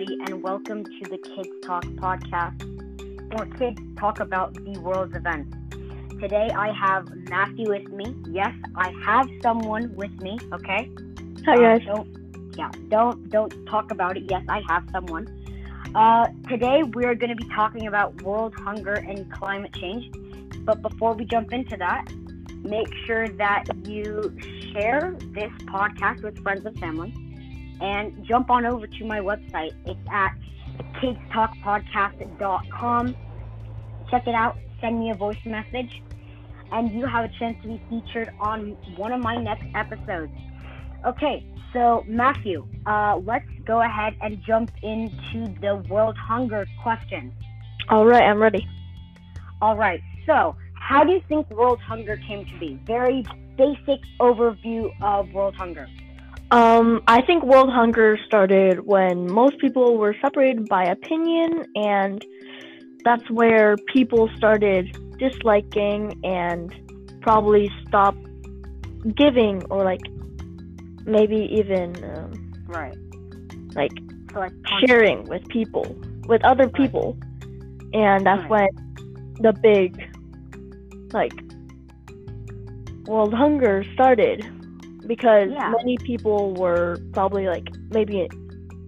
everybody, and welcome to the Kids Talk podcast, where kids talk about the world's events. Today, I have Matthew with me. Yes, I have someone with me. Okay. Hi Uh, guys. don't, yeah, don't don't talk about it. Yes, I have someone. Uh, today, we're going to be talking about world hunger and climate change. But before we jump into that, make sure that you share this podcast with friends and family and jump on over to my website. It's at kidstalkpodcast.com. Check it out, send me a voice message, and you have a chance to be featured on one of my next episodes. Okay, so Matthew, uh, let's go ahead and jump into the world hunger question. All right, I'm ready. All right. So, how do you think world hunger came to be? Very basic overview of world hunger. Um, I think world hunger started when most people were separated by opinion, and that's where people started disliking and probably stopped giving or like maybe even um, Right. like So, like, sharing with people with other Right. people and that's Right. when the big like world hunger started because Yeah. many people were probably like maybe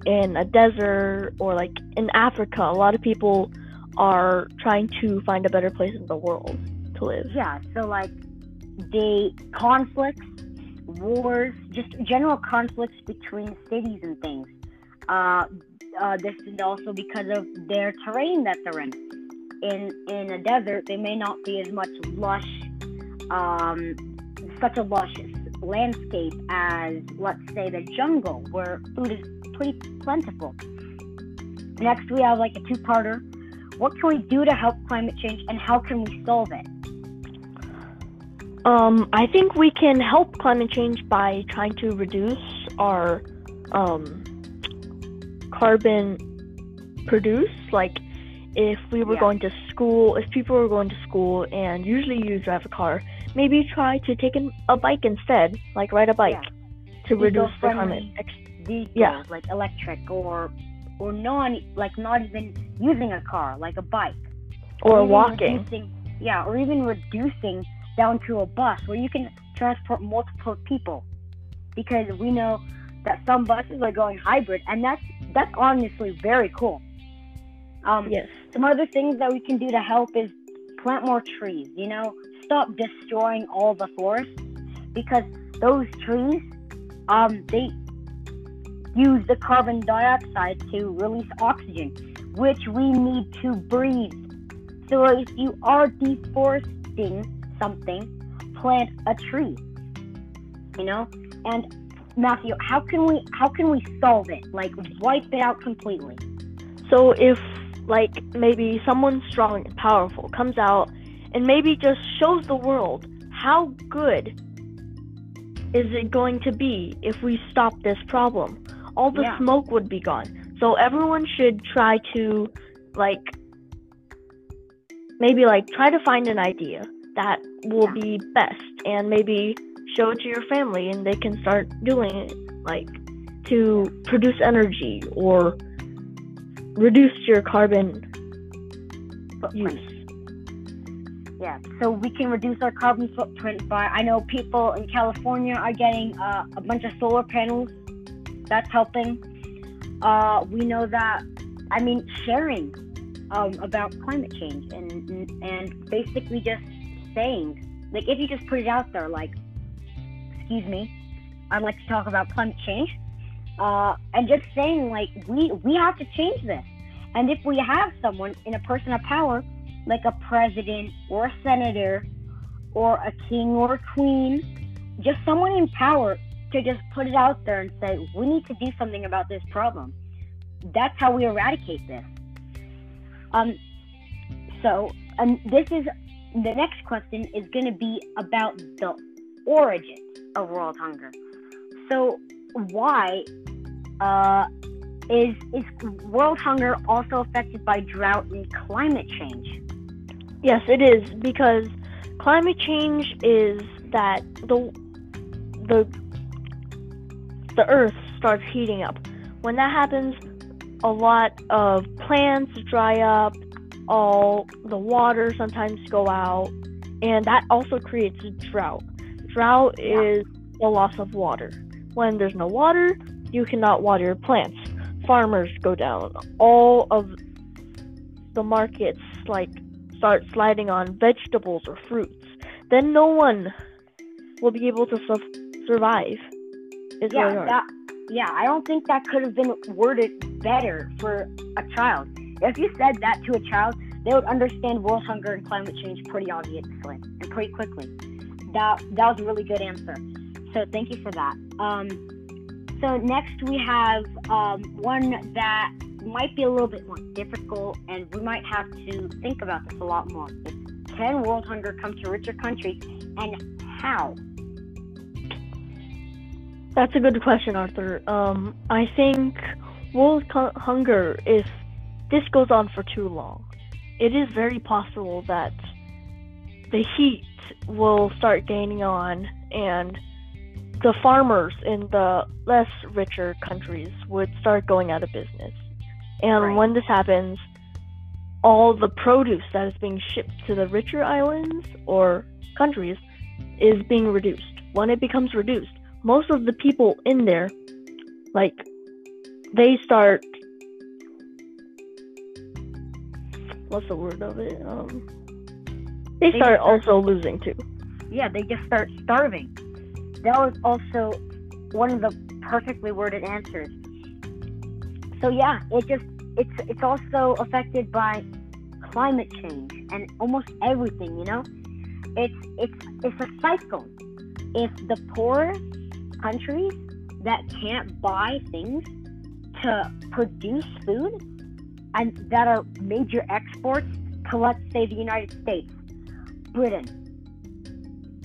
in a desert or like in Africa a lot of people are trying to find a better place in the world to live Yeah, so like the conflicts, wars, just general conflicts between cities and things. Uh, uh, this is also because of their terrain that they're in. In in a desert, they may not be as much lush, um, such a luscious landscape as let's say the jungle, where food is pretty plentiful. Next, we have like a two-parter. What can we do to help climate change, and how can we solve it? Um, I think we can help climate change by trying to reduce our um, carbon produce. Like, if we were Yeah. going to school, if people were going to school and usually you drive a car, maybe try to take an, a bike instead, like ride a bike to reduce the climate. Ex- vehicles Yeah. like electric or or non like not even using a car like a bike or even walking. reducing, yeah or even reducing down to a bus where you can transport multiple people because we know that some buses are going hybrid and that's that's honestly very cool um Yes. some other things that we can do to help is plant more trees you know? Stop destroying all the forests because those trees um they use the carbon dioxide to release oxygen which we need to breathe. So if you are deforesting something plant a tree you know? And matthew how can we how can we solve it? Like wipe it out completely. So if like maybe someone strong and powerful comes out and maybe just shows the world how good is it going to be if we stop this problem? All the Yeah. smoke would be gone. So everyone should try to like maybe like try to find an idea that will Yeah. be best and maybe show it to your family and they can start doing it like to produce energy or reduce your carbon footprint use. Yeah, so we can reduce our carbon footprint by. I know people in California are getting uh, a bunch of solar panels. That's helping. Uh, we know that. I mean, sharing um, about climate change and and basically just saying, like, if you just put it out there, like, excuse me, I'd like to talk about climate change, uh, and just saying, like, we we have to change this. And if we have someone in a person of power like a president or a senator or a king or a queen, just someone in power to just put it out there and say, we need to do something about this problem. That's how we eradicate this. Um, so, and this is the next question is going to be about the origin of world hunger. So, why uh, is is world hunger also affected by drought and climate change? Yes, it is because climate change is that the the the earth starts heating up. When that happens, a lot of plants dry up, all the water sometimes go out, and that also creates a drought. Drought yeah. is the loss of water. When there's no water, you cannot water your plants. Farmers go down. All of the markets like start sliding on vegetables or fruits. Then no one will be able to su- survive. yeah, that, yeah, I don't think that could have been worded better for a child. If you said that to a child, they would understand world hunger and climate change pretty obviously and pretty quickly. That that was a really good answer. So thank you for that. Um, so next we have um, one that might be a little bit more difficult, and we might have to think about this a lot more. It's, can world hunger come to richer countries, and how? That's a good question, Arthur. Um, I think world hunger, if this goes on for too long, it is very possible that the heat will start gaining on and the farmers in the less richer countries would start going out of business. And right. when this happens, all the produce that is being shipped to the richer islands or countries is being reduced. When it becomes reduced, most of the people in there, like, they start. What's the word of it? Um, they, they start also losing too. Yeah, they just start starving. That was also one of the perfectly worded answers. So yeah, it just it's it's also affected by climate change and almost everything. You know, it's it's it's a cycle. If the poor countries that can't buy things to produce food and that are major exports to let's say the United States, Britain,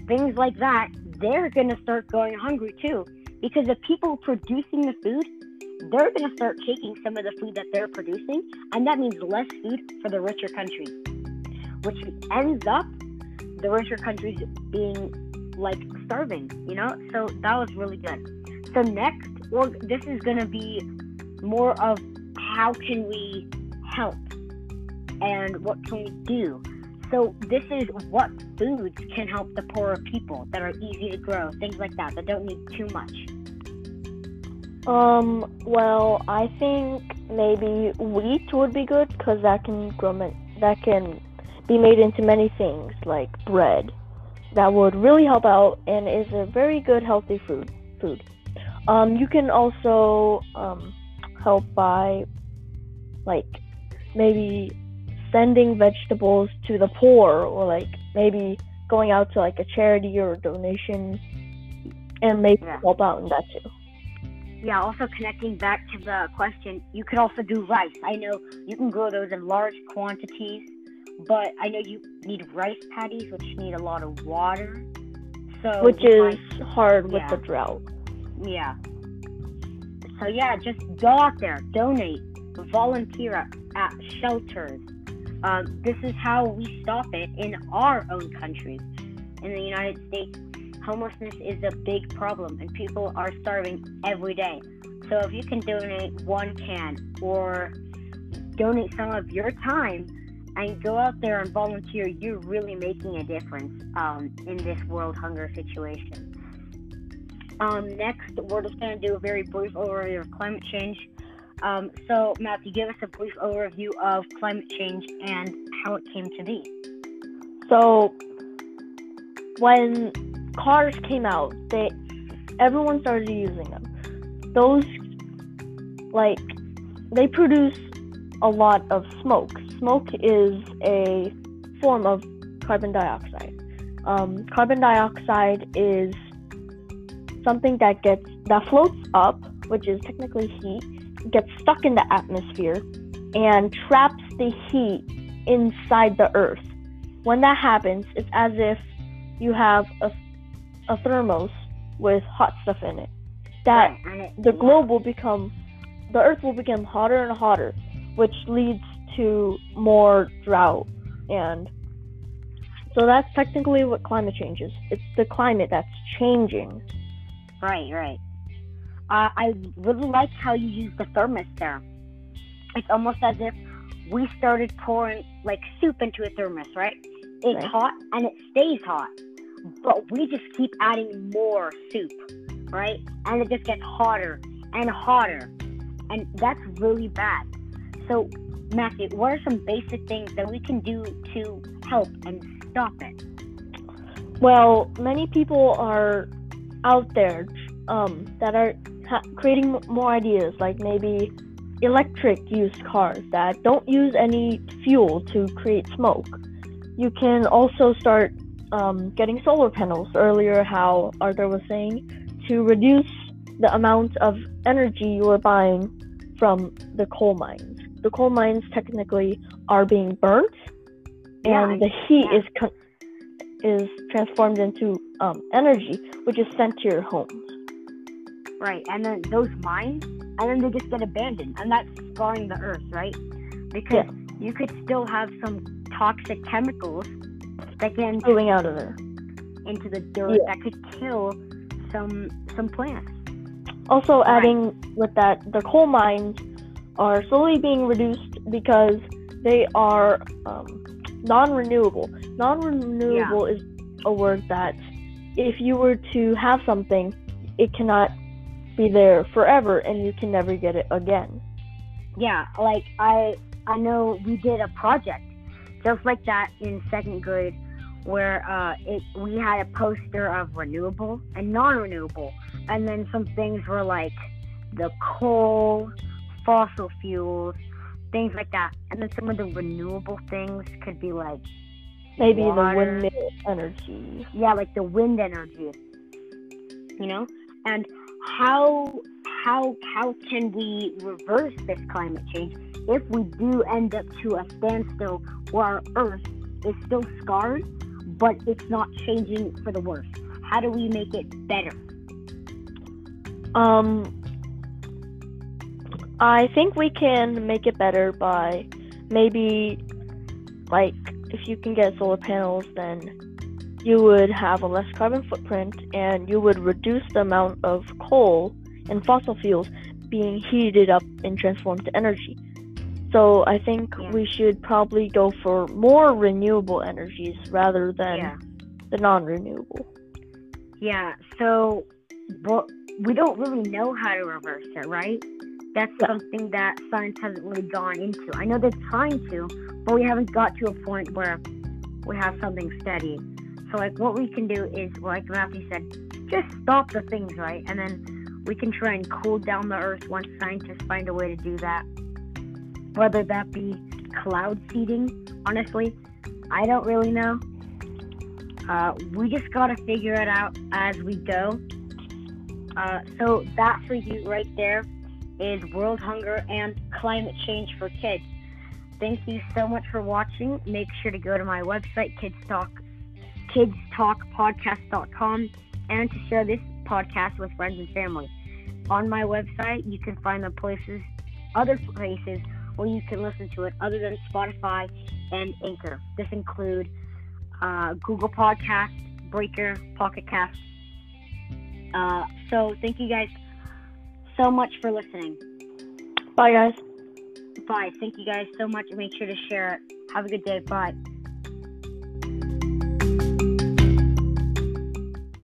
things like that, they're going to start going hungry too. Because the people producing the food, they're going to start taking some of the food that they're producing, and that means less food for the richer countries, which ends up the richer countries being like starving, you know? So that was really good. So next, well, this is going to be more of how can we help and what can we do so this is what foods can help the poorer people that are easy to grow, things like that that don't need too much. Um. Well, I think maybe wheat would be good because that can grow. That can be made into many things like bread. That would really help out and is a very good healthy food. Food. Um. You can also um help by like maybe sending vegetables to the poor or like maybe going out to like a charity or a donation and maybe yeah. help out in that too. Yeah, also connecting back to the question, you could also do rice. I know you can grow those in large quantities, but I know you need rice paddies, which need a lot of water. So which is hard with yeah. the drought. Yeah. So yeah, just go out there, donate, volunteer at, at shelters, um, this is how we stop it in our own countries. In the United States, homelessness is a big problem and people are starving every day. So if you can donate one can or donate some of your time and go out there and volunteer, you're really making a difference um, in this world hunger situation. Um, next, we're just going to do a very brief overview of climate change. Um, so, Matthew, give us a brief overview of climate change and how it came to be. So, when cars came out, they everyone started using them. Those like they produce a lot of smoke. Smoke is a form of carbon dioxide. Um, carbon dioxide is something that gets that floats up, which is technically heat, gets stuck in the atmosphere and traps the heat inside the earth. When that happens, it's as if you have a, a thermos with hot stuff in it. That the globe will become, the earth will become hotter and hotter, which leads to more drought. And so that's technically what climate change is. It's the climate that's changing. Right, right. Uh, I really like how you use the thermos there. it's almost as if we started pouring like soup into a thermos, right? It's Right. hot and it stays hot, but we just keep adding more soup, right? And it just gets hotter and hotter, and that's really bad. So, Matthew, what are some basic things that we can do to help and stop it? Well, many people are out there um, that are ha- creating more ideas, like maybe electric used cars that don't use any fuel to create smoke. You can also start um, getting solar panels. Earlier, how Arthur was saying, to reduce the amount of energy you are buying from the coal mines. The coal mines technically are being burnt, and I- the heat yeah. is con- is transformed into um, energy, which is sent to your homes. Right, and then those mines, and then they just get abandoned, and that's scarring the earth, right? Because you could still have some toxic chemicals that into, Pulling out of there. into the dirt Yeah. that could kill some some plants. Also, Right. adding with that, the coal mines are slowly being reduced because they are um, non-renewable. Non-renewable is a word that, if you were to have something, it cannot be there forever, and you can never get it again. Yeah, like I I know we did a project just like that in second grade where uh, it we had a poster of renewable and non-renewable, and then some things were like the coal, fossil fuels, things like that, and then some of the renewable things could be like Maybe Water. the wind energy. yeah, like the wind energy, you know, and how how how can we reverse this climate change if we do end up to a standstill where our Earth is still scarred, but it's not changing for the worse? How do we make it better? Um, I think we can make it better by maybe, like, if you can get solar panels, then you would have a less carbon footprint and you would reduce the amount of coal and fossil fuels being heated up and transformed to energy. So I think Yeah. we should probably go for more renewable energies rather than yeah, the non-renewable. yeah. So, but we don't really know how to reverse it, right? That's Yeah. something that science hasn't really gone into. I know they're trying to, but we haven't got to a point where we have something steady. So, like, what we can do is, like Matthew said, just stop the things, right? And then we can try and cool down the earth once scientists find a way to do that. Whether that be cloud seeding, honestly, I don't really know. Uh, we just gotta figure it out as we go. Uh, so that for you right there is world hunger and climate change for kids. Thank you so much for watching. Make sure to go to my website, Kids Talk, kidstalkpodcast.com, and to share this podcast with friends and family. On my website, you can find the places, other places where you can listen to it other than Spotify and Anchor. This include uh, Google Podcast, Breaker, Pocket Cast. Uh, so thank you guys so much for listening. Bye, guys. Bye. Thank you guys so much. Make sure to share it. Have a good day. Bye.